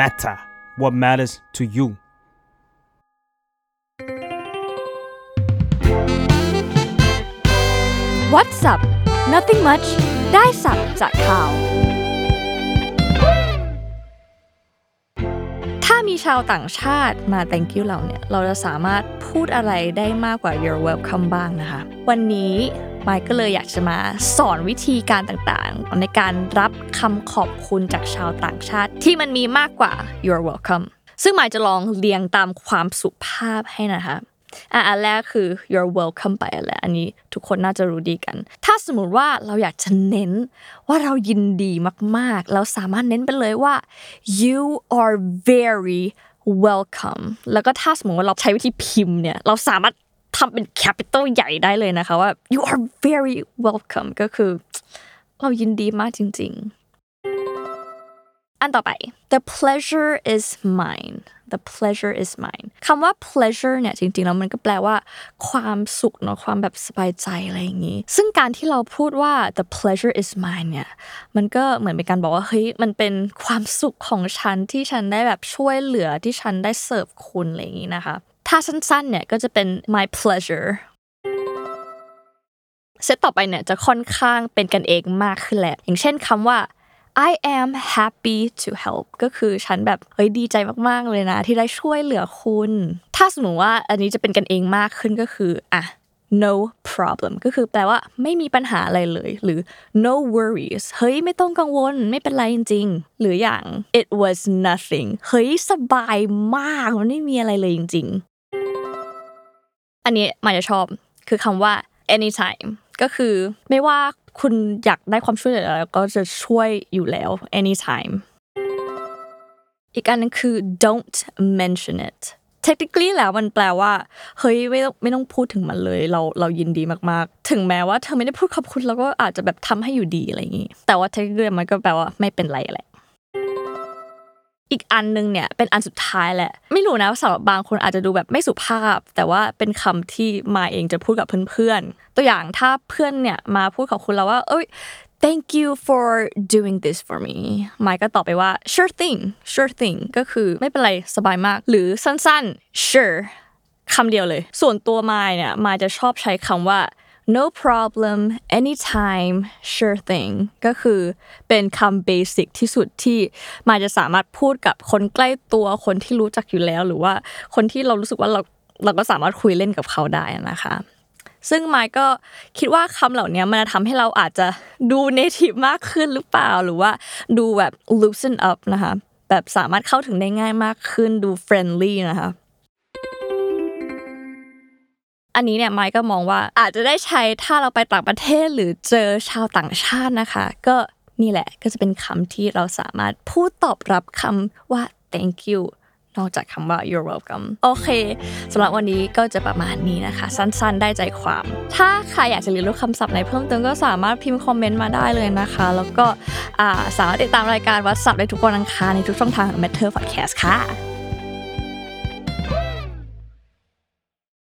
matter what matters to you What's up Nothing much ได้สับจากข่าว ถ้ามีชาวต่างชาติมา thank you เราเนี่ย เราจะสามารถพูดอะไรได้มากกว่า you're welcome บ้างนะคะ วันนี้ ไมค์ก็เลยอยากจะมาสอนวิธีการต่างๆ ในการรับคำขอบคุณจากชาวต่างชาติ ที่มันมีมากกว่า you're welcome ซึ่งหมายจะลองเรียงตามความสุภาพให้นะคะอะอันแรกคือ you're welcome ไปแล้วอันนี้ทุกคนน่าจะรู้ดีกัน ถ้าสมมติว่าเราอยากจะเน้นว่าเรายินดีมากๆ เราสามารถเน้นไปเลยว่า you are very welcome แล้วก็ถ้าสมมติว่าเราใช้วิธีพิมพ์เนี่ย เราสามารถ ทำเป็น capital ใหญ่ได้เลยนะคะว่า you are very welcome ก็คือ เรายินดีมากจริง ๆ อันต่อไป the pleasure is mine the pleasure is mine คำว่า pleasure เนี่ยจริง ๆ แล้วมันก็แปลว่า ความสุขเนาะความแบบสบายใจอะไรอย่างนี้ ซึ่งการที่เราพูดว่า the pleasure is mine เนี่ยมันก็เหมือนเป็นการบอกว่าเฮ้ยมันเป็นความสุขของฉันที่ฉันได้แบบช่วยเหลือที่ฉันได้เสิร์ฟคุณอะไรอย่างนี้นะคะ ถ้าสั้นๆเนี่ยก็จะเป็น my pleasure เซตต่อไปเนี่ยจะค่อนข้างเป็นกันเองมากขึ้นแหละ อย่างเช่นคำว่า I am happy to help ก็คือฉันแบบเฮ้ยดีใจมากๆเลยนะ ที่ได้ช่วยเหลือคุณ ถ้าสมมติว่าอันนี้จะเป็นกันเองมากขึ้นก็คืออะ no problem ก็คือแปลว่าไม่มีปัญหาอะไรเลย หรือ no worries เฮ้ยไม่ต้องกังวลไม่เป็นไรจริง ๆ หรืออย่าง it was nothing เฮ้ยสบายมากมันไม่มีอะไรเลยจริงๆ อันนี้มายจะชอบคือคำว่า anytime ก็คือไม่ว่าคุณอยากได้ความช่วยเหลืออะไรก็จะช่วยอยู่แล้ว anytime อีกอันนึงคือ don't mention it technically แล้วมันแปลว่าเฮ้ยไม่ต้องไม่ต้องพูดถึงมันเลย เราเรายินดีมากๆ ถึงแม้ว่าเธอไม่ได้พูดขอบคุณเราก็อาจจะแบบทำให้อยู่ดีอะไรอย่างนี้แต่ว่า technically มันก็แปลว่าไม่เป็นไรแหละ อีกอันนึงเนี่ยเป็นอันสุดท้ายแหละ ไม่รู้นะสำหรับบางคนอาจจะดูแบบไม่สุภาพ แต่ว่าเป็นคำที่มาเองจะพูดกับเพื่อนๆตัวอย่างถ้าเพื่อนเนี่ยมาพูดขอบคุณเราว่า เอ้ย thank you for doing this for me มายก็ตอบไปว่า sure thing sure thing ก็คือไม่เป็นไรสบายมาก หรือสั้นๆ sure คำเดียวเลย ส่วนตัวมายเนี่ยมายจะชอบใช้คำว่า no problem anytime sure thing ก็คือเป็นคำ basic ที่สุดที่มายจะสามารถพูดกับคนใกล้ตัวคนที่รู้จักอยู่แล้ว หรือว่าคนที่เรารู้สึกว่าเราเราก็สามารถคุยเล่นกับเขาได้นะคะซึ่งมายก็คิดว่าคำเหล่านี้มันจะทำให้เราอาจจะดู native มากขึ้นหรือเปล่า หรือว่าดูแบบ loosen up นะคะ แบบสามารถเข้าถึงได้ง่ายมากขึ้นดู friendly นะคะ อันนี้เนี่ยไมค์ก็มองว่าอาจจะได้ใช้ถ้าเราไปต่างประเทศหรือเจอชาวต่างชาตินะคะ ก็นี่แหละก็จะเป็นคำที่เราสามารถพูดตอบรับคำว่า thank you นอกจากคำว่า you're welcome โอเคสำหรับวันนี้ก็จะประมาณนี้นะคะ สั้นๆ ได้ใจความ ถ้าใครอยากจะเรียนรู้คำศัพท์ไหนเพิ่มเติมก็สามารถพิมพ์คอมเมนต์มาได้เลยนะคะ แล้วก็สามารถติดตามรายการวัดศัพท์ได้ทุกวันอังคารในทุกช่องทางของ Matter Podcast ค่ะ